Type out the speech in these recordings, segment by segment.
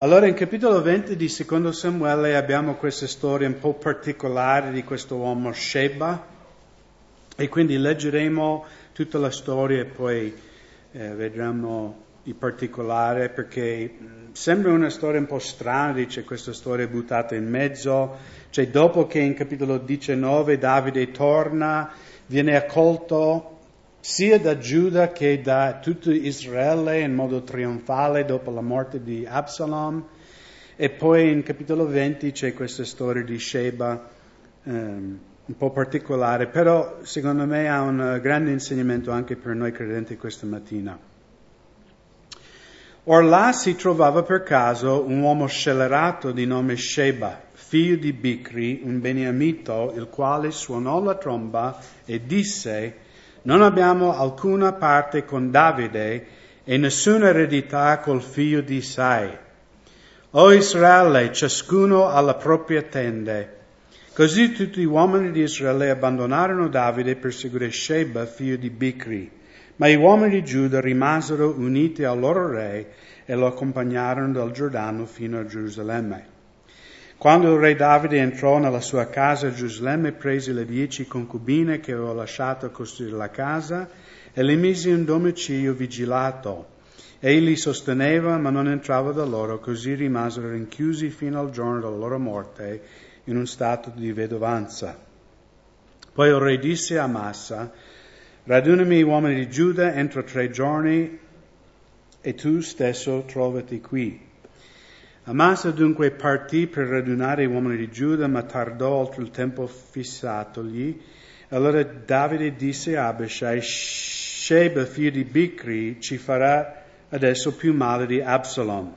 Allora in capitolo 20 di Secondo Samuele abbiamo questa storia un po' particolare di questo uomo Sheba e quindi leggeremo tutta la storia e poi eh, vedremo i particolari perché sembra una storia un po' strana, dice questa storia buttata in mezzo, cioè dopo che in capitolo 19 Davide torna, viene accolto sia da Giuda che da tutto Israele in modo trionfale dopo la morte di Absalom. E poi in capitolo 20 c'è questa storia di Sheba um, un po' particolare, però secondo me ha un grande insegnamento anche per noi credenti questa mattina. Or là si trovava per caso un uomo scellerato di nome Sheba, figlio di Bicri, un beniamito, il quale suonò la tromba e disse non abbiamo alcuna parte con Davide e nessuna eredità col figlio di Isai. O Israele, ciascuno alla propria tende. Così tutti gli uomini di Israele abbandonarono Davide per seguire Sheba, figlio di Bicri. Ma gli uomini di Giuda rimasero uniti al loro re e lo accompagnarono dal Giordano fino a Gerusalemme. Quando il re Davide entrò nella sua casa a Gerusalemme, prese le dieci concubine che aveva lasciato costruire la casa e le mise in domicilio vigilato. Egli li sosteneva, ma non entrava da loro, così rimasero rinchiusi fino al giorno della loro morte in un stato di vedovanza. Poi il re disse a Massa, radunami gli uomini di Giuda entro tre giorni e tu stesso trovati qui. Amasa dunque partì per radunare gli uomini di Giuda, ma tardò oltre il tempo fissatogli. Allora Davide disse a Abishai, Sheba, figlio di Bicri, ci farà adesso più male di Absalom.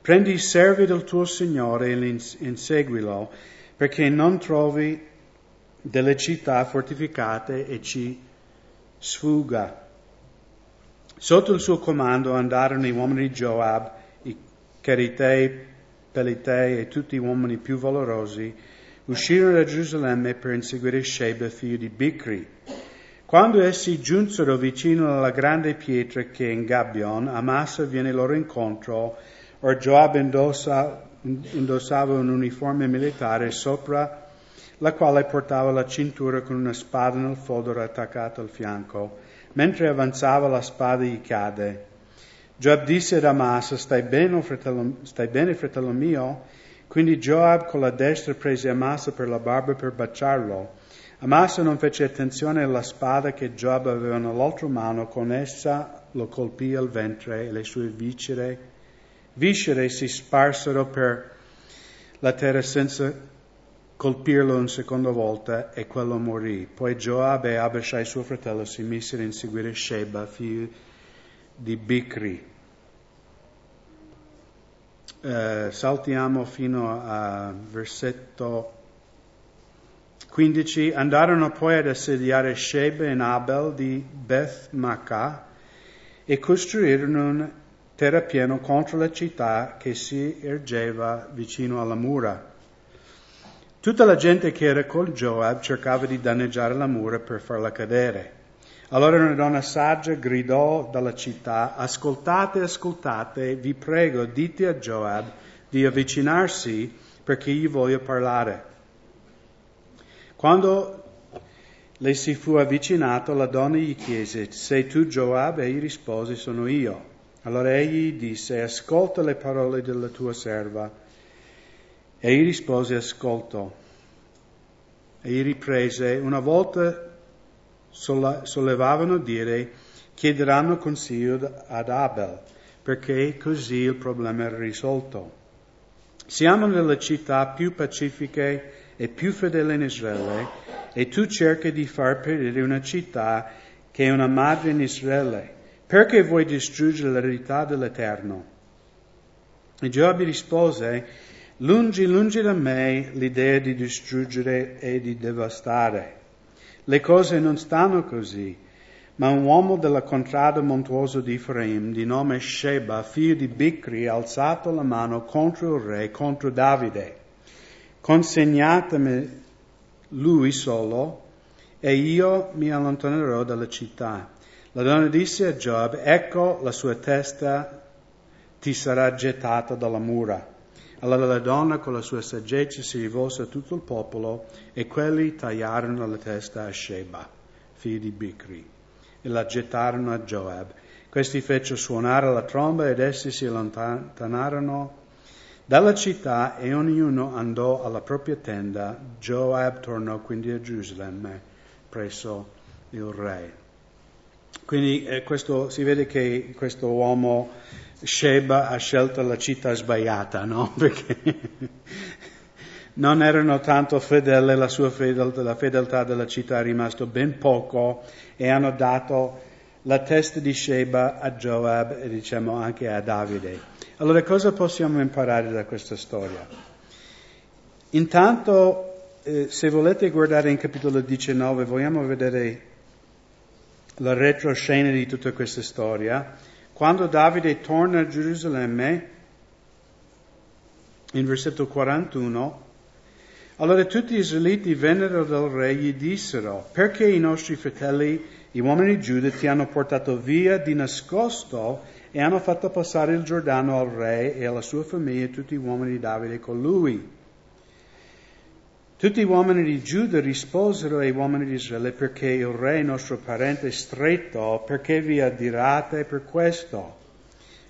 Prendi i servi del tuo Signore e inseguilo, perché non trovi delle città fortificate e ci sfuga. Sotto il suo comando andarono i uomini di Joab, Cheritei, Pelitei e tutti gli uomini più valorosi uscirono da Gerusalemme per inseguire Sheba, figlio di Bicri. Quando essi giunsero vicino alla grande pietra che è in Gabbion, Amasa viene loro incontro, or Joab indossa, indossava un uniforme militare sopra la quale portava la cintura con una spada nel fodero attaccata al fianco. Mentre avanzava la spada gli cade. Joab disse ad Amasa, stai bene, fratello, stai bene, fratello mio? Quindi Joab con la destra prese Amasa per la barba per baciarlo. Amasa non fece attenzione alla spada che Joab aveva nell'altra mano, con essa lo colpì al ventre e le sue viscere, viscere si sparsero per la terra senza colpirlo una seconda volta e quello morì. Poi Joab e Abishai suo fratello si misero a inseguire Sheba, figlio di Bicri. Eh, saltiamo fino a versetto 15. Andarono poi ad assediare Sheba in Abel di Beth Makkah e costruirono un terrapieno contro la città che si ergeva vicino alla mura. Tutta la gente che era con Joab cercava di danneggiare la mura per farla cadere. Allora una donna saggia gridò dalla città, ascoltate, ascoltate, vi prego, dite a Joab di avvicinarsi perché gli voglio parlare. Quando le si fu avvicinato, la donna gli chiese, sei tu Joab? Egli rispose, sono io. Allora egli disse, ascolta le parole della tua serva. Egli rispose, ascolto. Egli riprese, una volta sollevavano dire chiederanno consiglio ad Abel, perché così il problema era risolto. Siamo nelle città più pacifiche e più fedeli in Israele e tu cerchi di far perire una città che è una madre in Israele. Perché vuoi distruggere l'eredità dell'Eterno? E Giobbe rispose, lungi, lungi da me l'idea di distruggere e di devastare. Le cose non stanno così, ma un uomo della contrada montuosa di Efraim, di nome Sheba, figlio di Bicri, ha alzato la mano contro il re, contro Davide. Consegnatemi lui solo, e io mi allontanerò dalla città. La donna disse a Job, ecco la sua testa ti sarà gettata dalla mura. Allora la donna con la sua saggezza si rivolse a tutto il popolo e quelli tagliarono la testa a Sheba, figlio di Bicri, e la gettarono a Joab. Questi fecero suonare la tromba ed essi si allontanarono dalla città e ognuno andò alla propria tenda. Joab tornò quindi a Gerusalemme presso il re. Quindi eh, questo, si vede che questo uomo Sheba ha scelto la città sbagliata, no? Perché non erano tanto fedeli, la sua fedeltà, la fedeltà della città è rimasto ben poco e hanno dato la testa di Sheba a Joab e diciamo anche a Davide. Allora cosa possiamo imparare da questa storia? Intanto, eh, se volete guardare in capitolo 19, vogliamo vedere la retroscena di tutta questa storia. Quando Davide torna a Gerusalemme, in versetto 41, allora tutti gli israeliti vennero dal re e gli dissero, perché i nostri fratelli, i uomini Giuda, ti hanno portato via di nascosto e hanno fatto passare il Giordano al re e alla sua famiglia e tutti gli uomini di Davide con lui? Tutti gli uomini di Giuda risposero ai uomini di Israele perché il re, nostro parente stretto, perché vi adirate per questo?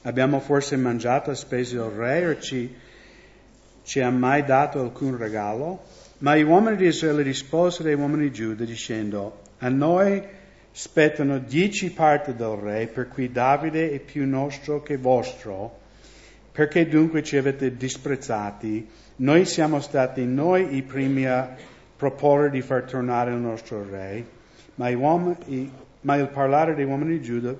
Abbiamo forse mangiato a spese del re o ci, ci ha mai dato alcun regalo? Ma gli uomini di Israele risposero ai uomini di Giuda dicendo, a noi spettano dieci parti del re, per cui Davide è più nostro che vostro. Perché dunque ci avete disprezzati? Noi siamo stati noi i primi a proporre di far tornare il nostro re, ma, uomini, ma il parlare dei uomini di Giuda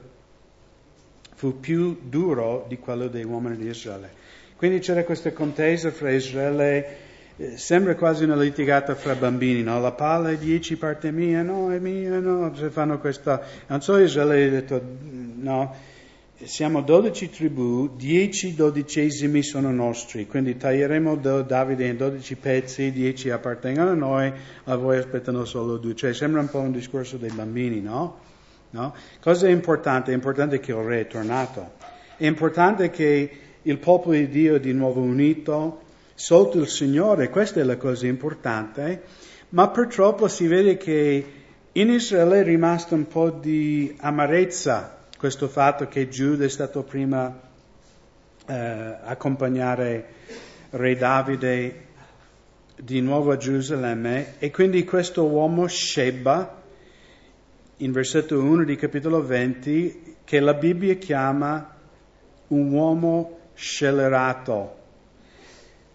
fu più duro di quello dei uomini di Israele. Quindi c'era questa contesa fra Israele, eh, sembra quasi una litigata fra bambini, no? La palla è dieci parte mia, no, è mia, no, se fanno questa... Non so, Israele ha detto, no, siamo dodici tribù, dieci dodicesimi sono nostri, quindi taglieremo Davide in dodici pezzi, dieci appartengono a noi, a voi aspettano solo due. Cioè sembra un po' un discorso dei bambini, no? no? Cosa è importante? È importante che il re è tornato. È importante che il popolo di Dio è di nuovo unito sotto il Signore, questa è la cosa importante, ma purtroppo si vede che in Israele è rimasta un po' di amarezza questo fatto che Giuda è stato prima eh, accompagnare Re Davide di nuovo a Gerusalemme e quindi questo uomo Sheba, in versetto 1 di capitolo 20, che la Bibbia chiama un uomo scellerato.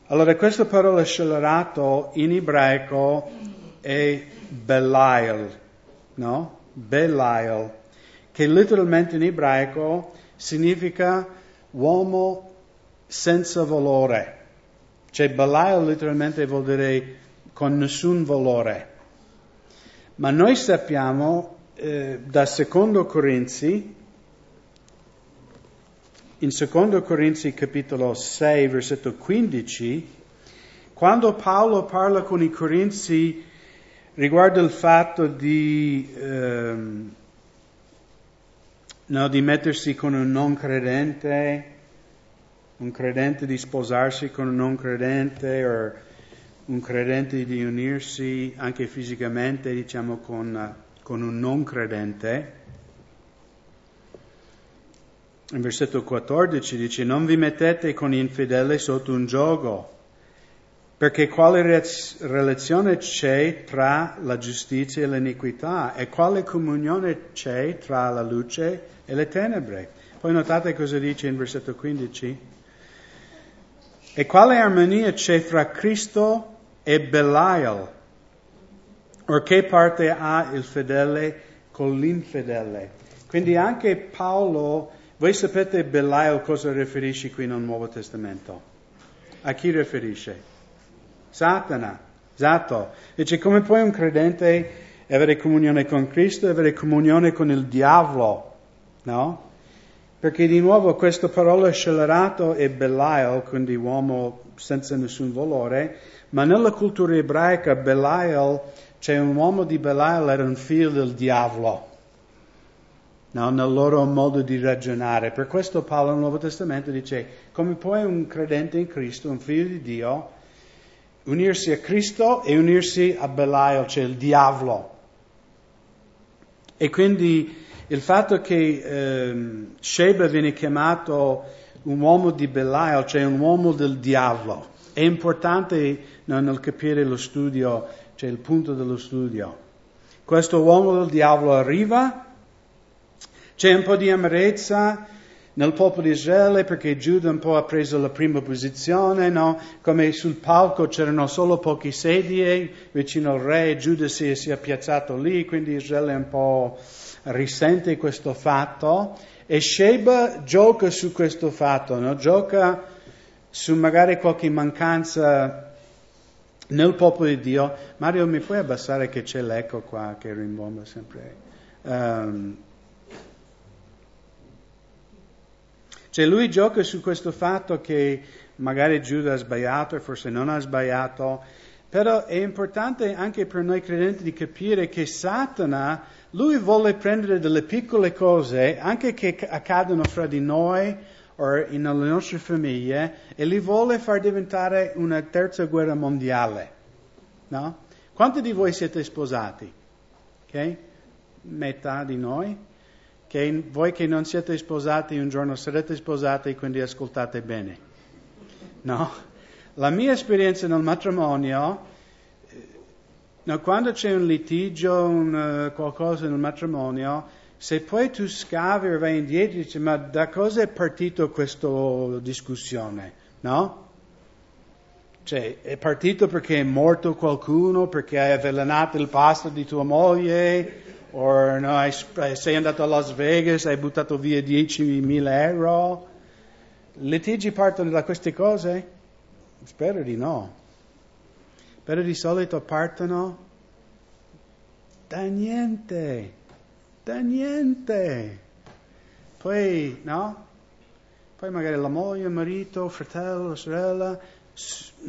Allora questa parola scellerato in ebraico è Belial, no? Belial che letteralmente in ebraico significa uomo senza valore. Cioè Belial letteralmente vuol dire con nessun valore. Ma noi sappiamo eh, da secondo Corinzi, in secondo Corinzi capitolo 6 versetto 15, quando Paolo parla con i Corinzi riguardo il fatto di... Ehm, no, di mettersi con un non credente, un credente di sposarsi con un non credente o un credente di unirsi anche fisicamente, diciamo, con, con un non credente. In versetto 14 dice, non vi mettete con infedele sotto un gioco, perché quale relazione c'è tra la giustizia e l'iniquità e quale comunione c'è tra la luce e le tenebre? Poi notate cosa dice in versetto 15. E quale armonia c'è tra Cristo e Belial? O che parte ha il fedele con l'infedele? Quindi anche Paolo, voi sapete Belial cosa riferisce qui nel Nuovo Testamento? A chi riferisce? Satana. Esatto. Dice come può un credente avere comunione con Cristo e avere comunione con il diavolo? No? Perché di nuovo questa parola scellerato è Belial, quindi uomo senza nessun valore, ma nella cultura ebraica Belial, c'è un uomo di Belial era un figlio del diavolo. no, nel loro modo di ragionare. Per questo Paolo nel Nuovo Testamento dice, come può un credente in Cristo, un figlio di Dio, unirsi a Cristo e unirsi a Belial, cioè il diavolo. E quindi il fatto che ehm, Sheba viene chiamato un uomo di Belial, cioè un uomo del diavolo, è importante no, nel capire lo studio, cioè il punto dello studio. Questo uomo del diavolo arriva, c'è un po' di amarezza, nel popolo di Israele perché Giuda un po' ha preso la prima posizione, no? come sul palco c'erano solo poche sedie vicino al re, Giuda si, si è piazzato lì, quindi Israele un po' risente questo fatto e Sheba gioca su questo fatto, no? gioca su magari qualche mancanza nel popolo di Dio. Mario, mi puoi abbassare che c'è l'eco qua che rimbomba sempre? Um, Cioè lui gioca su questo fatto che magari Giuda ha sbagliato forse non ha sbagliato, però è importante anche per noi credenti di capire che Satana, lui vuole prendere delle piccole cose, anche che accadono fra di noi o nelle nostre famiglie, e li vuole far diventare una terza guerra mondiale. No? Quanti di voi siete sposati? Okay? Metà di noi? Che voi che non siete sposati un giorno sarete sposati, quindi ascoltate bene. No? La mia esperienza nel matrimonio, eh, no, quando c'è un litigio, un, uh, qualcosa nel matrimonio, se poi tu scavi e vai indietro e dici ma da cosa è partito questa discussione? No? Cioè, è partito perché è morto qualcuno, perché hai avvelenato il pasto di tua moglie, o no, sei andato a Las Vegas, hai buttato via 10.000 euro. Litigi partono da queste cose? Spero di no. Però di solito partono da niente, da niente. Poi, no? Poi magari la moglie, il marito, il fratello, la sorella,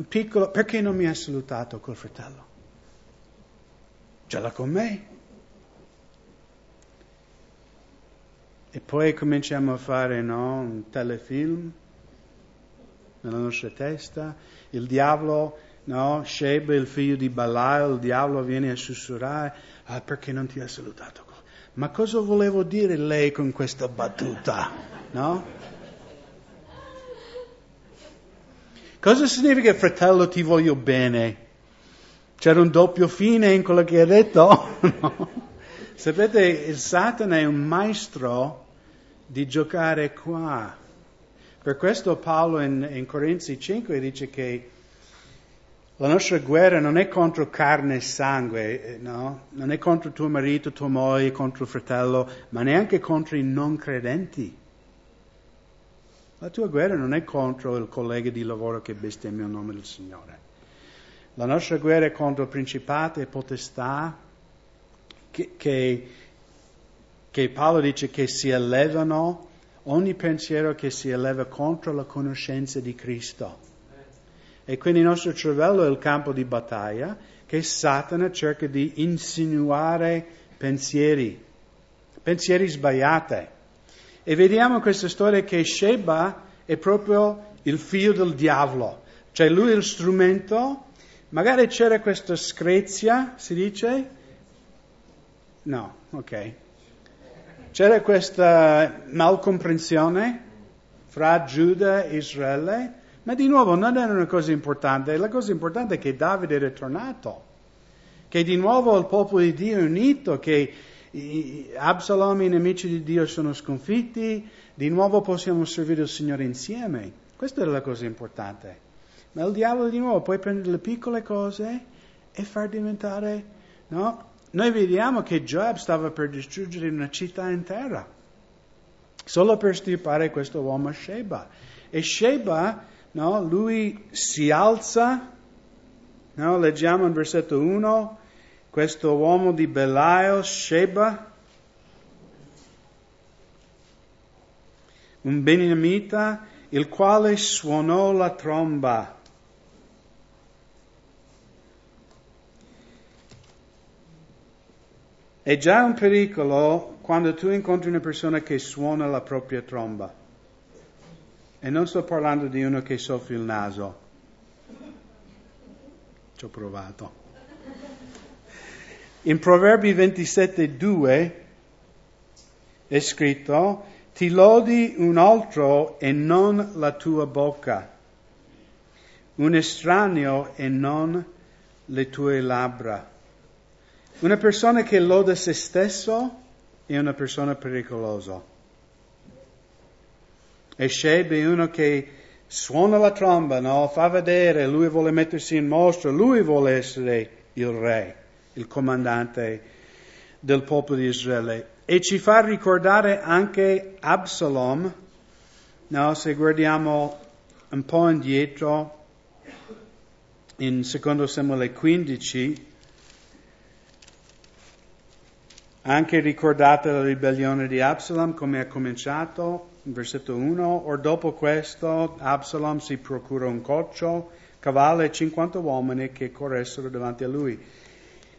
piccolo, perché non mi ha salutato quel fratello? Ce l'ha con me? E poi cominciamo a fare no, un telefilm nella nostra testa. Il diavolo, no, Sheba, il figlio di Balaam, il diavolo viene a sussurrare, ah, perché non ti ha salutato? Ma cosa volevo dire lei con questa battuta? No? Cosa significa fratello ti voglio bene? C'era un doppio fine in quello che ha detto? no. Sapete, il Satana è un maestro di giocare qua. Per questo Paolo in, in Corinzi 5 dice che la nostra guerra non è contro carne e sangue, no? Non è contro tuo marito, tua moglie, contro il fratello, ma neanche contro i non credenti. La tua guerra non è contro il collega di lavoro che bestemmia il nome del Signore. La nostra guerra è contro principati e potestà che, che che Paolo dice che si elevano, ogni pensiero che si eleva contro la conoscenza di Cristo. E quindi il nostro cervello è il campo di battaglia che Satana cerca di insinuare pensieri, pensieri sbagliati. E vediamo questa storia che Sheba è proprio il figlio del diavolo, cioè lui è il strumento, magari c'era questa screzia, si dice? No, ok. C'era questa malcomprensione fra Giuda e Israele, ma di nuovo non era una cosa importante. La cosa importante è che Davide era tornato, che di nuovo il popolo di Dio è unito, che Absalom e i nemici di Dio sono sconfitti, di nuovo possiamo servire il Signore insieme. Questa era la cosa importante. Ma il diavolo di nuovo può prendere le piccole cose e far diventare, no? Noi vediamo che Joab stava per distruggere una città intera, solo per stirpare questo uomo Sheba. E Sheba, no, lui si alza, no, leggiamo in versetto 1, questo uomo di Belial, Sheba, un beniamita, il quale suonò la tromba È già un pericolo quando tu incontri una persona che suona la propria tromba. E non sto parlando di uno che soffia il naso. Ci ho provato. In Proverbi 27.2 è scritto, ti lodi un altro e non la tua bocca, un estraneo e non le tue labbra. Una persona che loda se stesso è una persona pericolosa. E Shebe è uno che suona la tromba, no? fa vedere, lui vuole mettersi in mostra, lui vuole essere il re, il comandante del popolo di Israele. E ci fa ricordare anche Absalom, no? se guardiamo un po' indietro, in secondo Samuele 15, anche ricordate la ribellione di Absalom, come è cominciato, in versetto 1, or dopo questo Absalom si procura un coccio, cavallo e 50 uomini che corressero davanti a lui.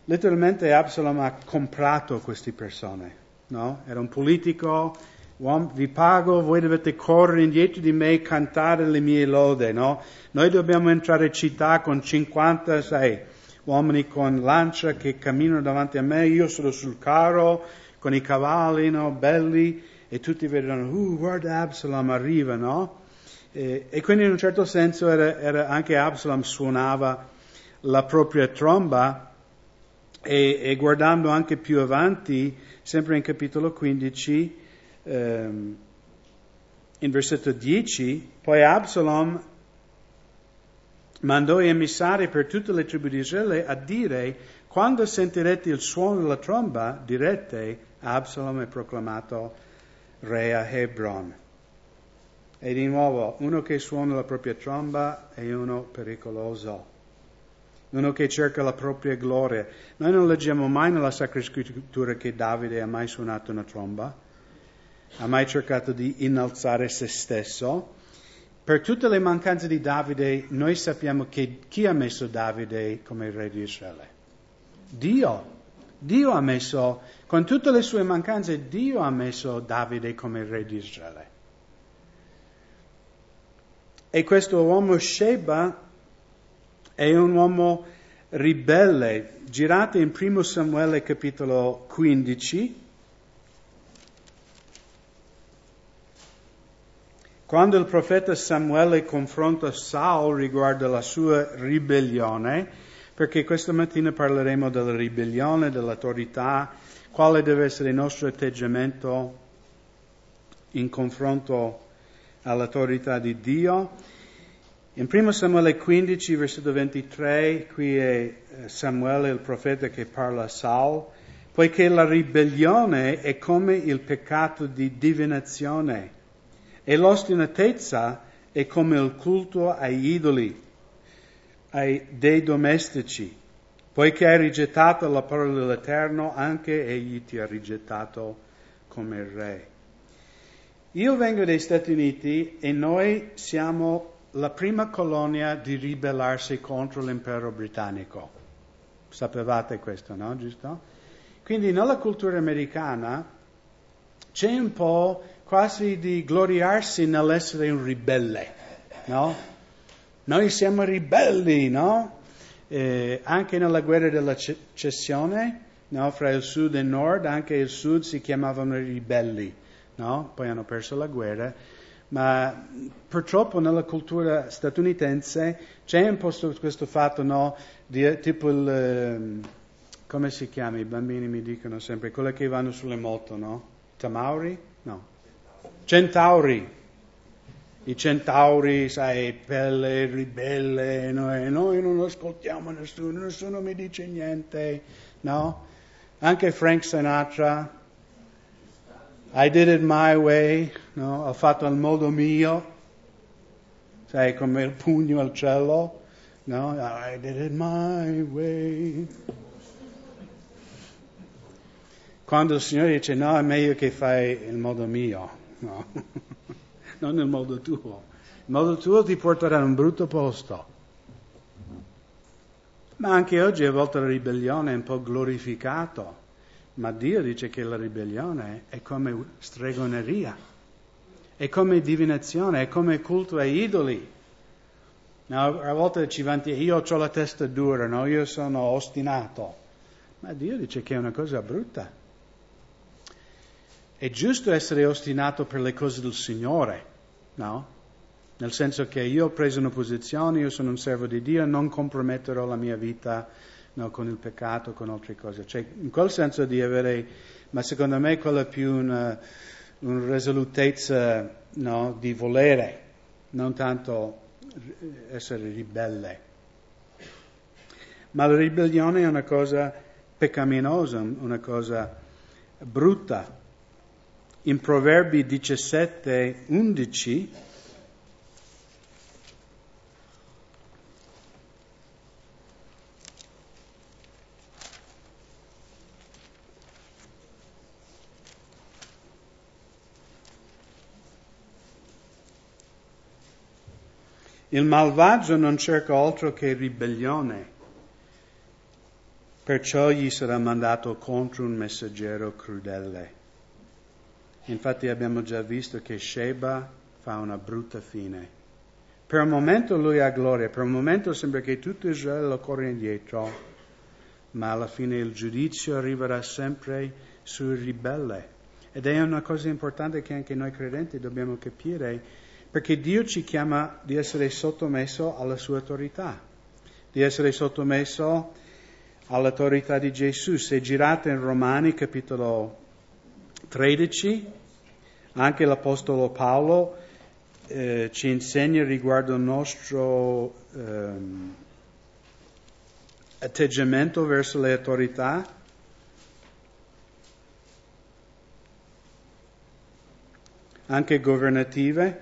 Letteralmente Absalom ha comprato queste persone, no? Era un politico, vi pago, voi dovete correre indietro di me e cantare le mie lode, no? Noi dobbiamo entrare in città con 50, sai, uomini con lancia che camminano davanti a me, io sono sul carro con i cavalli, no? Belli, e tutti vedono, uh, guarda Absalom arriva, no? E, e quindi in un certo senso era, era anche Absalom suonava la propria tromba e, e, guardando anche più avanti, sempre in capitolo 15, ehm, in versetto 10, poi Absalom mandò emissari per tutte le tribù di Israele a dire, quando sentirete il suono della tromba, direte, Absalom è proclamato re a Hebron. E di nuovo, uno che suona la propria tromba è uno pericoloso, uno che cerca la propria gloria. Noi non leggiamo mai nella Sacra Scrittura che Davide ha mai suonato una tromba, ha mai cercato di innalzare se stesso. Per tutte le mancanze di Davide, noi sappiamo che chi ha messo Davide come re di Israele? Dio. Dio ha messo con tutte le sue mancanze, Dio ha messo Davide come re di Israele. E questo uomo Sheba è un uomo ribelle. Girate in 1 Samuele capitolo 15. Quando il profeta Samuele confronta Saul riguardo la sua ribellione, perché questa mattina parleremo della ribellione, dell'autorità, quale deve essere il nostro atteggiamento in confronto all'autorità di Dio. In 1 Samuele 15, versetto 23, qui è eh, Samuele il profeta che parla a Saul, poiché la ribellione è come il peccato di divinazione e l'ostinatezza è come il culto ai idoli, ai dei domestici. Poiché hai rigettato la parola dell'Eterno, anche egli ti ha rigettato come re. Io vengo dagli Stati Uniti e noi siamo la prima colonia di ribellarsi contro l'impero britannico. Sapevate questo, no? Giusto? Quindi nella cultura americana c'è un po' quasi di gloriarsi nell'essere un ribelle, no? Noi siamo ribelli, no? eh, anche nella guerra della cessione, no, fra il sud e il nord, anche il sud si chiamavano ribelli, no? poi hanno perso la guerra, ma purtroppo nella cultura statunitense c'è un po' questo fatto, no, di, tipo il, ehm, come si chiama, i bambini mi dicono sempre, quelli che vanno sulle moto, no? Tamauri? No. Centauri, i centauri, sai, pelle ribelle, noi, noi non ascoltiamo nessuno, nessuno mi dice niente, no? Anche Frank Sinatra, I did it my way, no? Ho fatto al modo mio, sai, come il pugno al cielo, no? I did it my way. Quando il Signore dice no, è meglio che fai il modo mio, no? non nel modo tuo. Il modo tuo ti porterà in un brutto posto. Ma anche oggi a volte la ribellione è un po' glorificato. Ma Dio dice che la ribellione è come stregoneria, è come divinazione, è come culto ai idoli. No, a volte ci vanti, io ho la testa dura, no? io sono ostinato. Ma Dio dice che è una cosa brutta. È giusto essere ostinato per le cose del Signore, no? Nel senso che io ho preso una posizione, io sono un servo di Dio, non comprometterò la mia vita no, con il peccato, con altre cose. Cioè, in quel senso di avere, ma secondo me quella è più una, una risolutezza no, di volere, non tanto essere ribelle. Ma la ribellione è una cosa peccaminosa, una cosa brutta. In Proverbi 17, 11 Il malvagio non cerca altro che ribellione, perciò gli sarà mandato contro un messaggero crudele. Infatti abbiamo già visto che Sheba fa una brutta fine. Per un momento lui ha gloria, per un momento sembra che tutto Israele lo corre indietro, ma alla fine il giudizio arriverà sempre sul ribelle. Ed è una cosa importante che anche noi credenti dobbiamo capire perché Dio ci chiama di essere sottomesso alla sua autorità, di essere sottomesso all'autorità di Gesù. Se girate in Romani capitolo 13, anche l'Apostolo Paolo eh, ci insegna riguardo il nostro eh, atteggiamento verso le autorità. anche governative.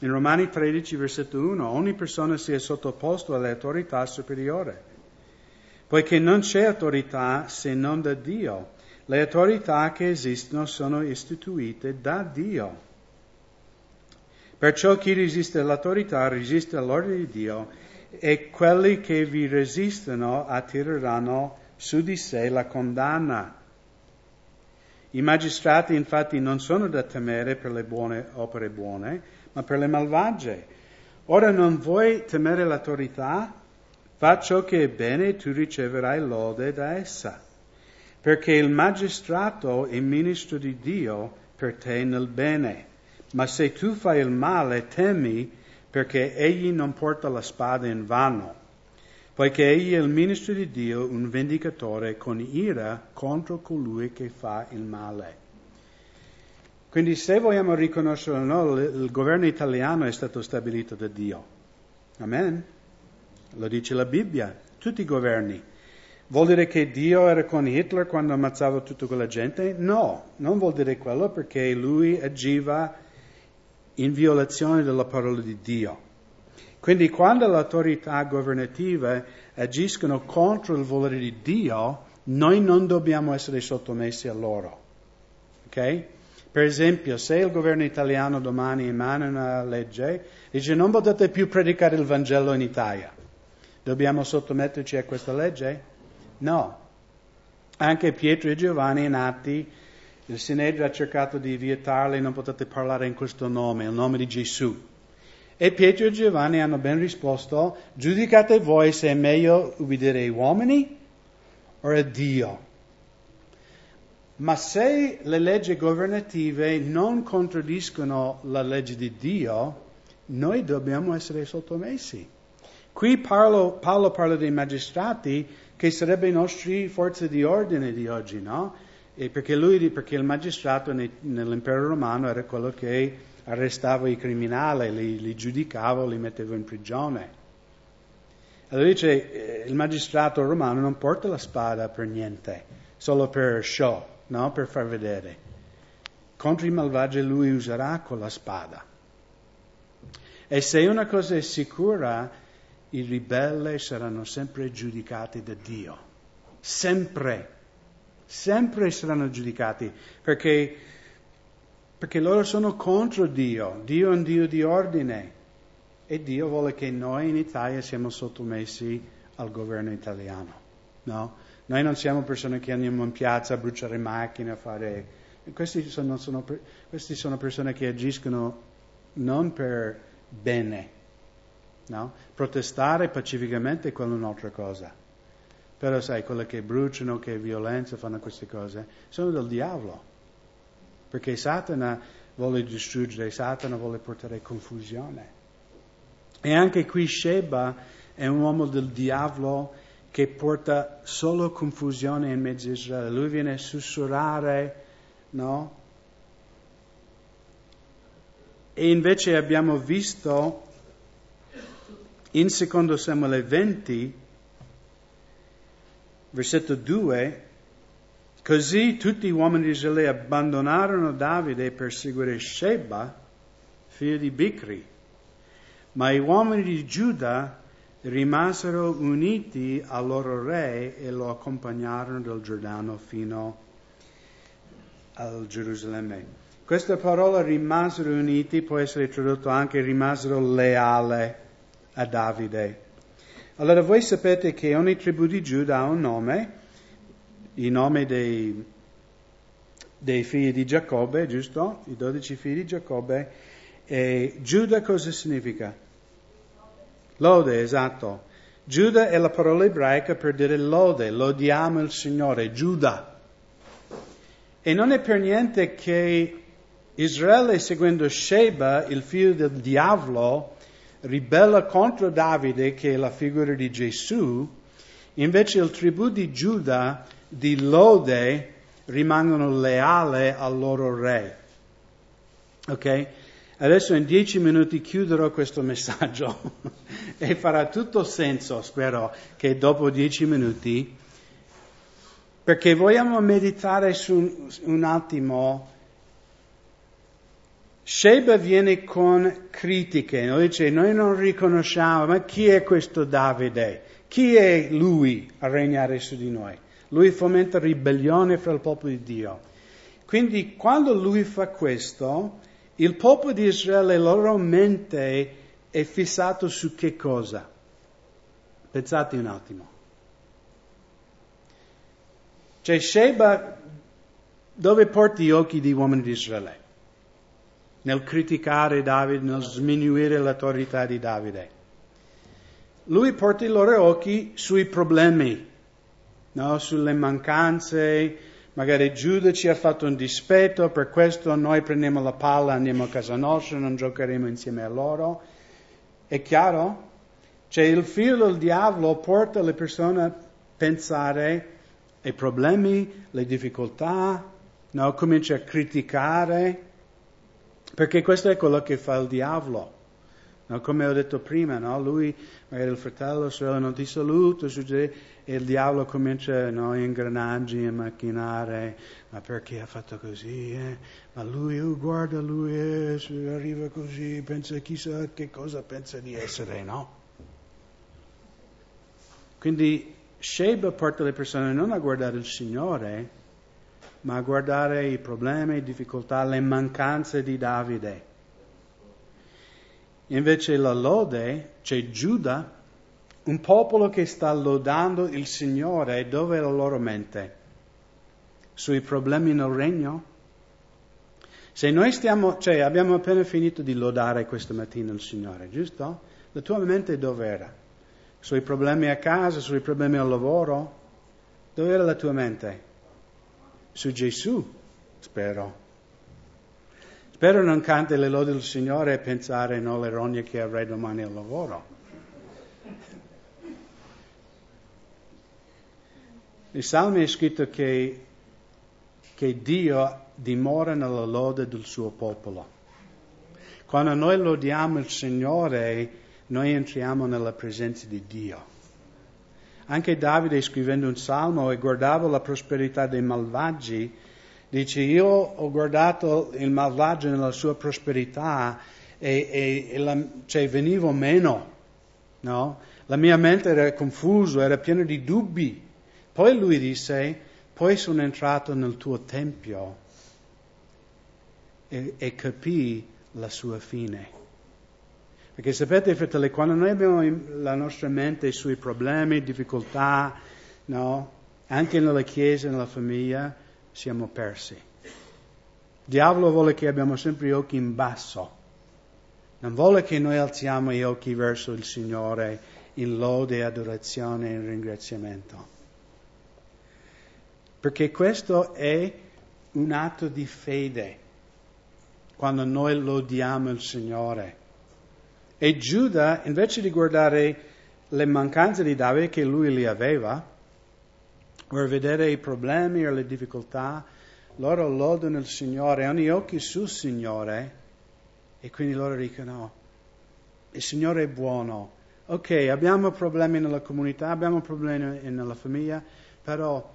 In Romani 13, versetto 1, ogni persona si è sottoposto alle autorità superiori, poiché non c'è autorità se non da Dio. Le autorità che esistono sono istituite da Dio. Perciò chi resiste all'autorità resiste all'ordine di Dio e quelli che vi resistono attireranno su di sé la condanna. I magistrati infatti non sono da temere per le buone opere buone, ma per le malvagie. Ora non vuoi temere l'autorità? Fa ciò che è bene e tu riceverai lode da essa. Perché il magistrato è ministro di Dio per te nel bene. Ma se tu fai il male, temi perché egli non porta la spada in vano, poiché egli è il ministro di Dio, un vendicatore con ira contro colui che fa il male. Quindi se vogliamo riconoscere o no, il governo italiano è stato stabilito da Dio. Amen? Lo dice la Bibbia, tutti i governi. Vuol dire che Dio era con Hitler quando ammazzava tutta quella gente? No, non vuol dire quello perché lui agiva in violazione della parola di Dio. Quindi quando le autorità governative agiscono contro il volere di Dio, noi non dobbiamo essere sottomessi a loro. Ok? Per esempio, se il governo italiano domani emana una legge, dice non potete più predicare il Vangelo in Italia. Dobbiamo sottometterci a questa legge? No. Anche Pietro e Giovanni in Atti, il Sinedrio ha cercato di vietarli, non potete parlare in questo nome, il nome di Gesù. E Pietro e Giovanni hanno ben risposto, giudicate voi se è meglio ubbidire ai uomini o a Dio. Ma se le leggi governative non contraddiscono la legge di Dio, noi dobbiamo essere sottomessi. Qui Paolo, Paolo parla dei magistrati che sarebbero i nostri forze di ordine di oggi, no? Perché lui, perché il magistrato nell'impero romano era quello che arrestava i criminali, li, li giudicava, li metteva in prigione. Allora dice, eh, il magistrato romano non porta la spada per niente, solo per show no? Per far vedere. Contro i malvagi lui userà con la spada. E se una cosa è sicura, i ribelli saranno sempre giudicati da Dio. Sempre. Sempre saranno giudicati perché, perché loro sono contro Dio. Dio è un Dio di ordine. E Dio vuole che noi in Italia siamo sottomessi al governo italiano. No? Noi non siamo persone che andiamo in piazza a bruciare macchine, a fare... Questi sono, sono, questi sono persone che agiscono non per bene. No? Protestare pacificamente è quella un'altra cosa. Però sai, quelle che bruciano, che violenza, fanno queste cose, sono del diavolo. Perché Satana vuole distruggere, Satana vuole portare confusione. E anche qui Sheba è un uomo del diavolo che porta solo confusione in mezzo a Israele. Lui viene a sussurrare, no? E invece abbiamo visto in secondo Samuele 20, versetto 2, così tutti gli uomini di Israele abbandonarono Davide per seguire Sheba, figlio di Bicri, ma gli uomini di Giuda rimasero uniti al loro re e lo accompagnarono dal Giordano fino al Gerusalemme. Questa parola rimasero uniti può essere tradotto anche rimasero leale a Davide. Allora voi sapete che ogni tribù di Giuda ha un nome, il nome dei, dei figli di Giacobbe, giusto? I dodici figli di Giacobbe. E Giuda cosa significa? Lode, esatto. Giuda è la parola ebraica per dire lode, lodiamo il Signore, Giuda. E non è per niente che Israele, seguendo Sheba, il figlio del diavolo, ribella contro Davide, che è la figura di Gesù, invece il tribù di Giuda, di lode, rimangono leali al loro re. Ok? Adesso in dieci minuti chiuderò questo messaggio e farà tutto senso, spero, che dopo dieci minuti, perché vogliamo meditare su un attimo. Sheba viene con critiche, no? dice noi non riconosciamo, ma chi è questo Davide? Chi è lui a regnare su di noi? Lui fomenta ribellione fra il popolo di Dio. Quindi quando lui fa questo, il popolo di Israele, la loro mente è fissato su che cosa? Pensate un attimo. Cioè Sheba, dove porta gli occhi degli uomini di Israele? Nel criticare Davide, nel sminuire l'autorità di Davide. Lui porta i loro occhi sui problemi, no? sulle mancanze, Magari Giuda ci ha fatto un dispetto, per questo noi prendiamo la palla, andiamo a casa nostra, non giocheremo insieme a loro. È chiaro? Cioè il figlio del diavolo porta le persone a pensare ai problemi, le difficoltà, no? comincia a criticare, perché questo è quello che fa il diavolo. No? Come ho detto prima, no? lui, magari il fratello, la sorella non ti saluta, e il diavolo comincia no, ingranaggi a macchinare, ma perché ha fatto così? Eh? Ma lui, oh, guarda, lui è, arriva così, pensa chissà che cosa pensa di essere, no? Quindi Sheba porta le persone non a guardare il Signore, ma a guardare i problemi, le difficoltà, le mancanze di Davide. Invece la lode, c'è Giuda, un popolo che sta lodando il Signore, dove è la loro mente? Sui problemi nel regno? Se noi stiamo, cioè abbiamo appena finito di lodare questa mattina il Signore, giusto? La tua mente dove era? Sui problemi a casa, sui problemi al lavoro? Dove era la tua mente? Su Gesù, spero. Spero non canti le lodi del Signore e pensare no le rogne che avrei domani al lavoro. Nei Salmi è scritto che, che Dio dimora nella lode del suo popolo. Quando noi lodiamo il Signore, noi entriamo nella presenza di Dio. Anche Davide scrivendo un salmo e guardava la prosperità dei malvagi, dice io ho guardato il malvagio nella sua prosperità e, e, e la, cioè, venivo meno, no? La mia mente era confusa, era piena di dubbi. Poi lui disse, poi sono entrato nel tuo tempio e, e capì la sua fine. Perché sapete, fratelli, quando noi abbiamo la nostra mente sui problemi, difficoltà, no? Anche nella chiesa, nella famiglia, siamo persi. Il diavolo vuole che abbiamo sempre gli occhi in basso. Non vuole che noi alziamo gli occhi verso il Signore in lode, adorazione e ringraziamento. Perché questo è un atto di fede quando noi lodiamo il Signore. E Giuda, invece di guardare le mancanze di Davide che lui li aveva, o vedere i problemi o le difficoltà, loro lodano il Signore, hanno gli occhi sul Signore e quindi loro dicono, il Signore è buono. Ok, abbiamo problemi nella comunità, abbiamo problemi nella famiglia, però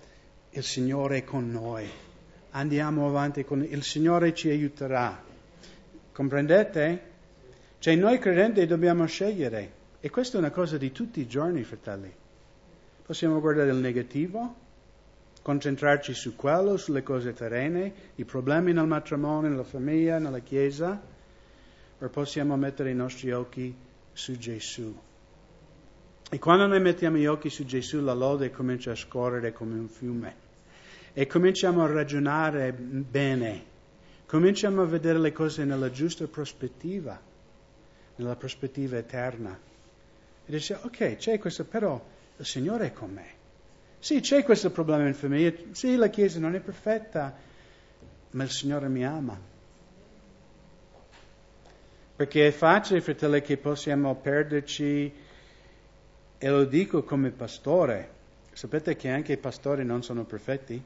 il Signore è con noi. Andiamo avanti con il Signore ci aiuterà. Comprendete? Cioè noi credenti dobbiamo scegliere e questa è una cosa di tutti i giorni, fratelli. Possiamo guardare il negativo, concentrarci su quello, sulle cose terrene, i problemi nel matrimonio, nella famiglia, nella chiesa, o possiamo mettere i nostri occhi su Gesù. E quando noi mettiamo gli occhi su Gesù, la lode comincia a scorrere come un fiume e cominciamo a ragionare bene, cominciamo a vedere le cose nella giusta prospettiva nella prospettiva eterna. E dice, ok, c'è questo, però il Signore è con me. Sì, c'è questo problema in famiglia, sì, la Chiesa non è perfetta, ma il Signore mi ama. Perché è facile, fratelli, che possiamo perderci, e lo dico come pastore. Sapete che anche i pastori non sono perfetti?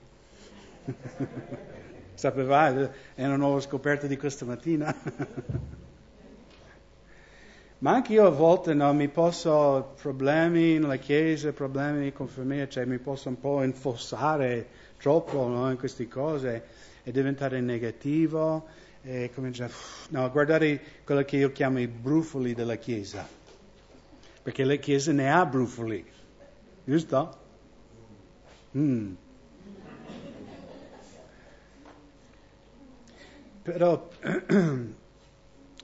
Sapevate? È una nuova scoperta di questa mattina. Ma anche io a volte no, mi posso, problemi nella chiesa, problemi con famiglia, cioè mi posso un po' infossare troppo no, in queste cose e diventare negativo e cominciare no, a guardare quello che io chiamo i brufoli della chiesa. Perché la chiesa ne ha brufoli, giusto? Mm. Però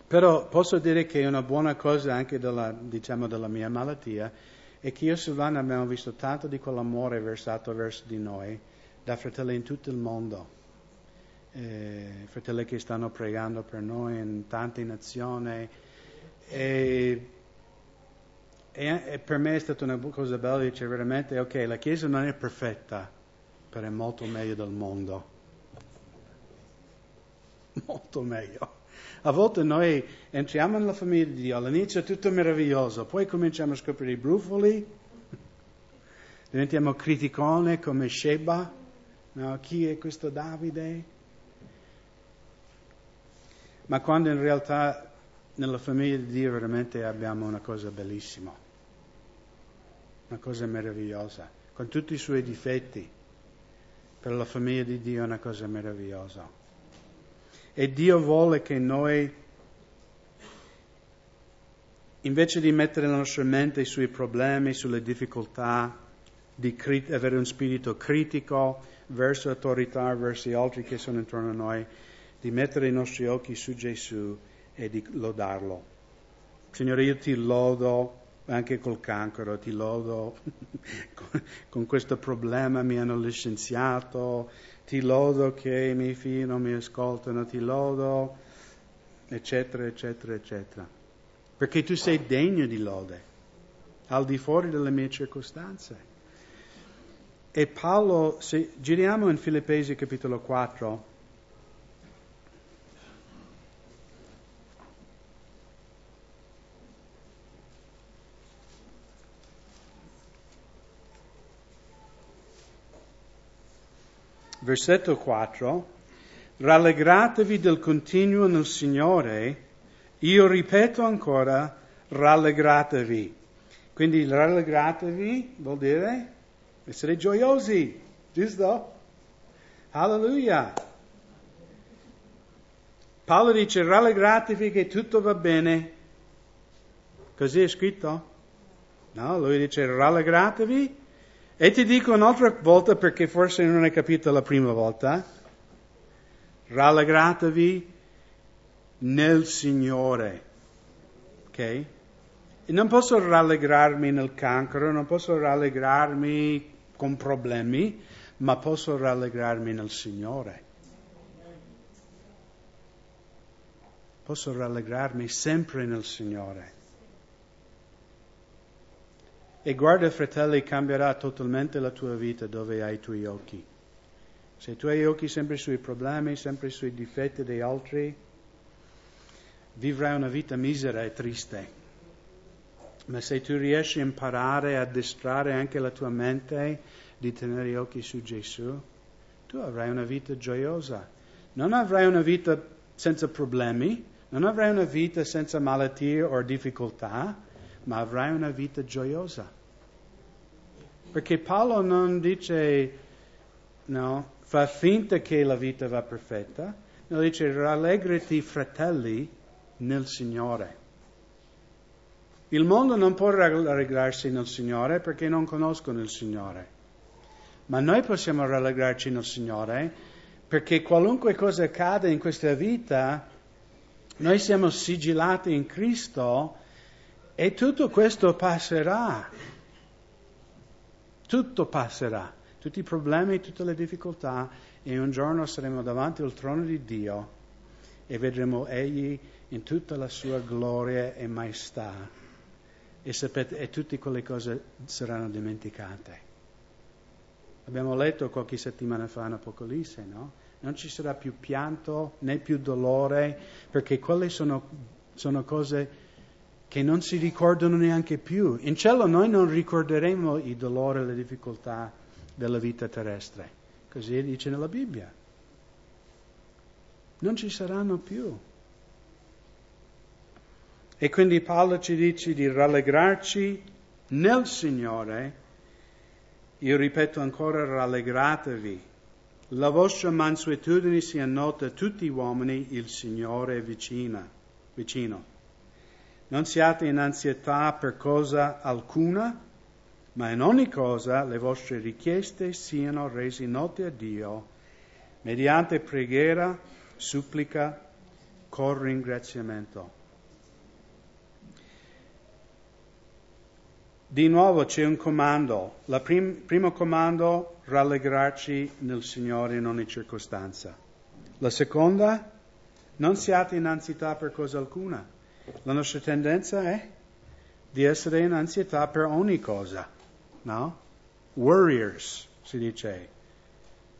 Però posso dire che una buona cosa anche della, diciamo, della mia malattia è che io e Silvana abbiamo visto tanto di quell'amore versato verso di noi da fratelli in tutto il mondo. Eh, fratelli che stanno pregando per noi in tante nazioni. E, e, e, per me è stata una cosa bella dire veramente, ok, la Chiesa non è perfetta, però è molto meglio del mondo. Molto meglio. A volte noi entriamo nella famiglia di Dio, all'inizio è tutto meraviglioso, poi cominciamo a scoprire i brufoli, diventiamo criticone come Sheba, no? chi è questo Davide? Ma quando in realtà nella famiglia di Dio veramente abbiamo una cosa bellissima, una cosa meravigliosa, con tutti i suoi difetti, per la famiglia di Dio è una cosa meravigliosa. E Dio vuole che noi, invece di mettere la nostra mente sui problemi, sulle difficoltà, di crit- avere un spirito critico verso l'autorità, verso gli altri che sono intorno a noi, di mettere i nostri occhi su Gesù e di lodarlo. Signore, io ti lodo anche col cancro, ti lodo con questo problema, mi hanno licenziato, ti lodo che i miei figli non mi ascoltano, ti lodo, eccetera, eccetera, eccetera. Perché tu sei degno di lode, al di fuori delle mie circostanze. E Paolo, se giriamo in Filippesi capitolo 4, versetto 4, rallegratevi del continuo nel Signore, io ripeto ancora, rallegratevi. Quindi rallegratevi vuol dire essere gioiosi, giusto? Alleluia. Paolo dice rallegratevi che tutto va bene. Così è scritto? No, lui dice rallegratevi e ti dico un'altra volta perché forse non hai capito la prima volta. Rallegratevi nel Signore. Ok? E non posso rallegrarmi nel cancro, non posso rallegrarmi con problemi, ma posso rallegrarmi nel Signore. Posso rallegrarmi sempre nel Signore. E guarda, fratelli, cambierà totalmente la tua vita dove hai i tuoi occhi. Se tu hai gli occhi sempre sui problemi, sempre sui difetti degli altri, vivrai una vita misera e triste. Ma se tu riesci a imparare a distrarre anche la tua mente di tenere gli occhi su Gesù, tu avrai una vita gioiosa. Non avrai una vita senza problemi, non avrai una vita senza malattie o difficoltà, ma avrai una vita gioiosa. Perché Paolo non dice, no, fa finta che la vita va perfetta, no, dice rallegrati fratelli nel Signore. Il mondo non può rallegrarsi nel Signore perché non conoscono il Signore. Ma noi possiamo rallegrarci nel Signore perché qualunque cosa accada in questa vita, noi siamo sigillati in Cristo e tutto questo passerà. Tutto passerà, tutti i problemi, tutte le difficoltà e un giorno saremo davanti al trono di Dio e vedremo Egli in tutta la sua gloria e maestà e, sapete, e tutte quelle cose saranno dimenticate. Abbiamo letto qualche settimana fa in Apocalisse, no? Non ci sarà più pianto né più dolore, perché quelle sono, sono cose che non si ricordano neanche più. In cielo noi non ricorderemo i dolori e le difficoltà della vita terrestre. Così dice nella Bibbia. Non ci saranno più. E quindi Paolo ci dice di rallegrarci nel Signore io ripeto ancora, rallegratevi. La vostra mansuetudine sia nota a tutti gli uomini, il Signore è vicina, vicino. Non siate in ansietà per cosa alcuna, ma in ogni cosa le vostre richieste siano rese note a Dio mediante preghiera, supplica, con ringraziamento. Di nuovo c'è un comando. Il prim- primo comando, rallegrarci nel Signore in ogni circostanza. La seconda, non siate in ansietà per cosa alcuna. La nostra tendenza è di essere in ansietà per ogni cosa, no? Warriors, si dice,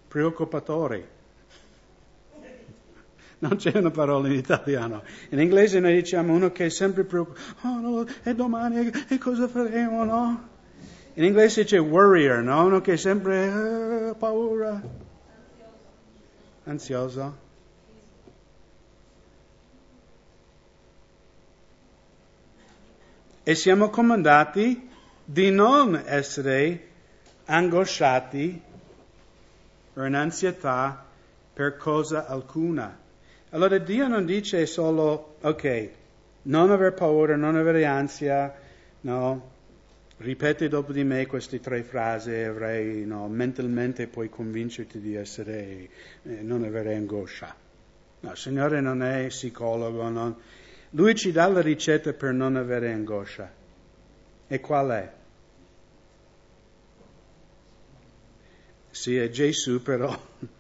preoccupatori non c'è una parola in italiano. In inglese noi diciamo uno che è sempre preoccupato, oh no, e domani, e cosa faremo, no? In inglese c'è worrier, no? Uno che è sempre uh, paura, ansioso. E siamo comandati di non essere angosciati o in ansietà per cosa alcuna. Allora Dio non dice solo, ok, non aver paura, non avere ansia, no, ripeti dopo di me queste tre frasi avrai, no, mentalmente puoi convincerti di essere, eh, non avere angoscia. No, il Signore non è psicologo, non... Lui ci dà la ricetta per non avere angoscia. E qual è? Sì, è Gesù però.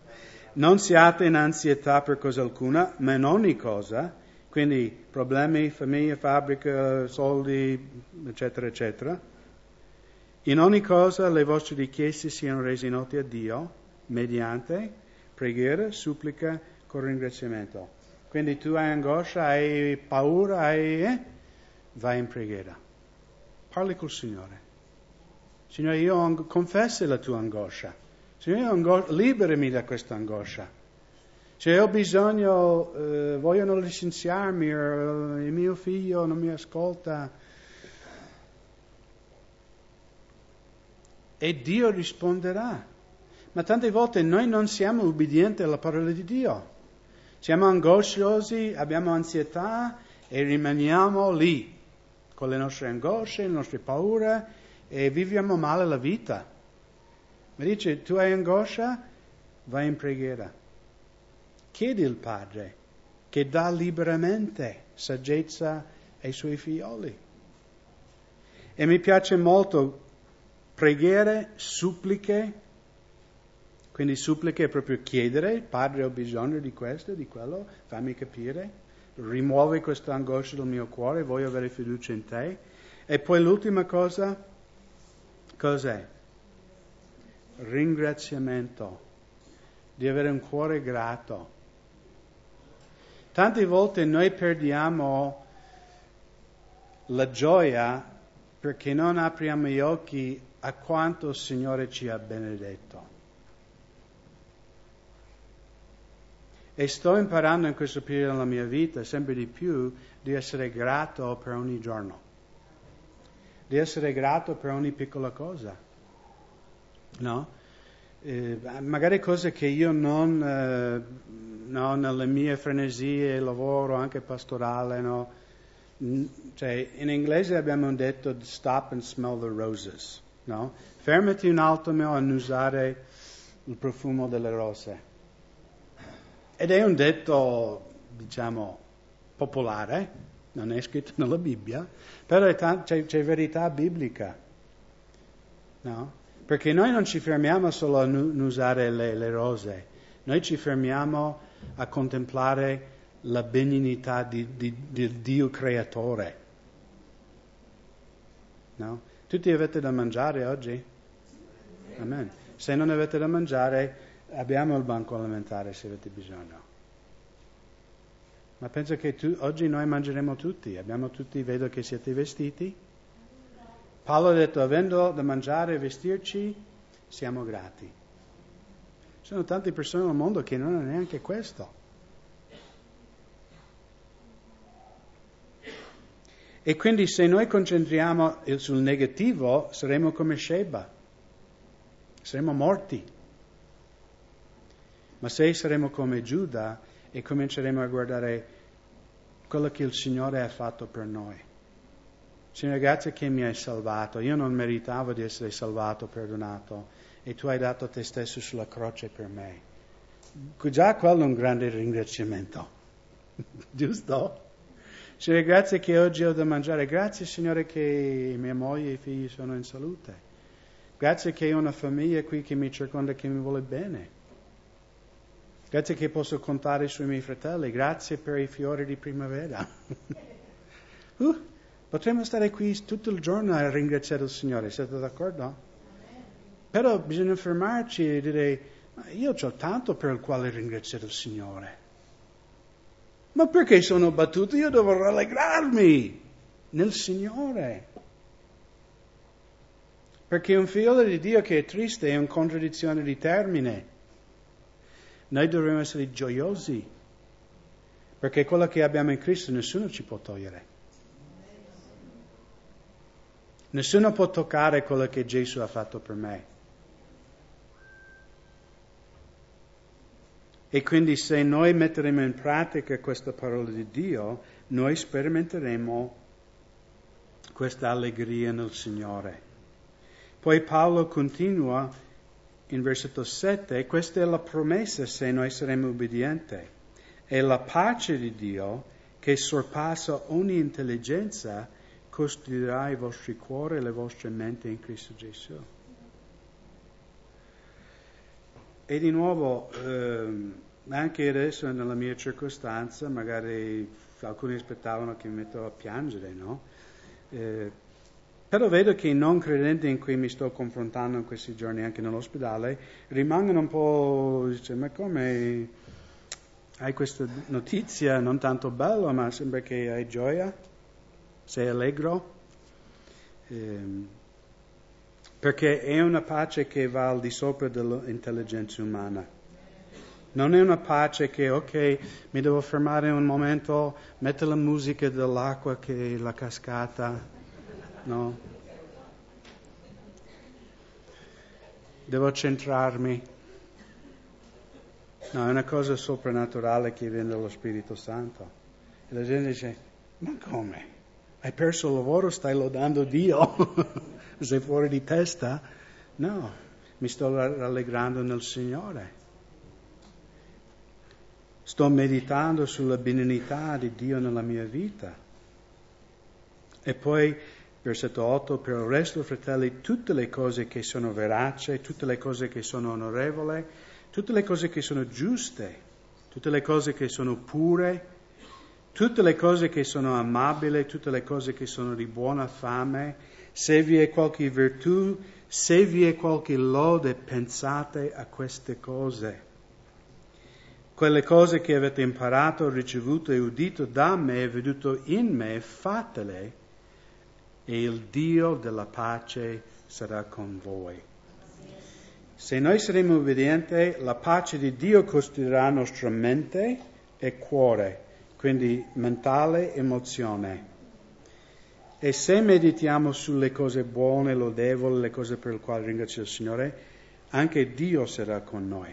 Non siate in ansietà per cosa alcuna, ma in ogni cosa, quindi problemi, famiglia, fabbrica, soldi, eccetera, eccetera. In ogni cosa le vostre richieste siano rese note a Dio mediante preghiera, supplica, con ringraziamento. Quindi tu hai angoscia, hai paura, hai... Eh? vai in preghiera. Parli col Signore. Signore, io confesso la tua angoscia. Signore, liberami da questa angoscia. Se ho bisogno, eh, vogliono licenziarmi, o il mio figlio non mi ascolta. E Dio risponderà. Ma tante volte noi non siamo ubbidienti alla parola di Dio. Siamo angosciosi, abbiamo ansietà e rimaniamo lì con le nostre angosce, le nostre paure e viviamo male la vita. Ma dice, tu hai angoscia? Vai in preghiera. Chiedi al Padre che dà liberamente saggezza ai suoi figlioli. E mi piace molto preghiere, suppliche, quindi suppliche è proprio chiedere, Padre ho bisogno di questo, di quello, fammi capire, rimuovi questa angoscia del mio cuore, voglio avere fiducia in te. E poi l'ultima cosa, cos'è? Ringraziamento, di avere un cuore grato. Tante volte noi perdiamo la gioia perché non apriamo gli occhi a quanto il Signore ci ha benedetto. E sto imparando in questo periodo della mia vita sempre di più di essere grato per ogni giorno, di essere grato per ogni piccola cosa. No? Eh, magari cose che io non, eh, no, nelle mie frenesie, lavoro anche pastorale, no? cioè, in inglese abbiamo detto stop and smell the roses, no? Fermati un attimo a usare il profumo delle rose. Ed è un detto, diciamo, popolare, non è scritto nella Bibbia, però t- c'è, c'è, verità biblica, no? Perché noi non ci fermiamo solo a nu- usare le, le rose, noi ci fermiamo a contemplare la benignità di, di, del Dio creatore. No? Tutti avete da mangiare oggi? Amen. Se non avete da mangiare, abbiamo il banco alimentare se avete bisogno. Ma penso che tu, oggi noi mangeremo tutti, abbiamo tutti, vedo che siete vestiti. Paolo ha detto, avendo da mangiare e vestirci, siamo grati. Ci sono tante persone nel mondo che non hanno neanche questo. E quindi se noi concentriamo sul negativo, saremo come Sheba, saremo morti. Ma se saremo come Giuda e cominceremo a guardare quello che il Signore ha fatto per noi. Signore, grazie che mi hai salvato. Io non meritavo di essere salvato, perdonato, e tu hai dato te stesso sulla croce per me. Già quello è un grande ringraziamento, giusto? Signore, grazie che oggi ho da mangiare. Grazie, Signore, che mia moglie e i figli sono in salute. Grazie che ho una famiglia qui che mi circonda e che mi vuole bene. Grazie che posso contare sui miei fratelli. Grazie per i fiori di primavera. uh, potremmo stare qui tutto il giorno a ringraziare il Signore. Siete d'accordo? Però bisogna fermarci e dire, io ho tanto per il quale ringraziare il Signore. Ma perché sono battuto? Io devo rallegrarmi nel Signore. Perché un figlio di Dio che è triste è una contraddizione di termine. Noi dovremmo essere gioiosi, perché quello che abbiamo in Cristo nessuno ci può togliere. Nessuno può toccare quello che Gesù ha fatto per me. E quindi se noi metteremo in pratica questa parola di Dio, noi sperimenteremo questa allegria nel Signore. Poi Paolo continua in versetto 7, questa è la promessa se noi saremo obbedienti. E la pace di Dio, che sorpassa ogni intelligenza, costruirà i vostri cuori e le vostre menti in Cristo Gesù. E di nuovo, ehm, anche adesso nella mia circostanza, magari alcuni aspettavano che mi metto a piangere, no? Eh, però vedo che i non credenti in cui mi sto confrontando in questi giorni, anche nell'ospedale, rimangono un po', dice, ma come hai questa notizia non tanto bella, ma sembra che hai gioia, sei allegro? Eh, perché è una pace che va al di sopra dell'intelligenza umana. Non è una pace che, ok, mi devo fermare un momento, mettere la musica dell'acqua che è la cascata, no? Devo centrarmi. No, è una cosa soprannaturale che viene dallo Spirito Santo. E la gente dice, ma come? Hai perso il lavoro, stai lodando Dio? sei fuori di testa? No, mi sto rallegrando nel Signore. Sto meditando sulla benignità di Dio nella mia vita. E poi, versetto 8, per il resto, fratelli, tutte le cose che sono veraci, tutte le cose che sono onorevoli, tutte le cose che sono giuste, tutte le cose che sono pure, tutte le cose che sono amabili, tutte le cose che sono di buona fame, se vi è qualche virtù, se vi è qualche lode, pensate a queste cose. Quelle cose che avete imparato, ricevuto e udito da me e veduto in me, fatele e il Dio della pace sarà con voi. Se noi saremo obbedienti, la pace di Dio costruirà nostra mente e cuore, quindi mentale emozione. E se meditiamo sulle cose buone, lodevoli, le cose per le quali ringrazio il Signore, anche Dio sarà con noi.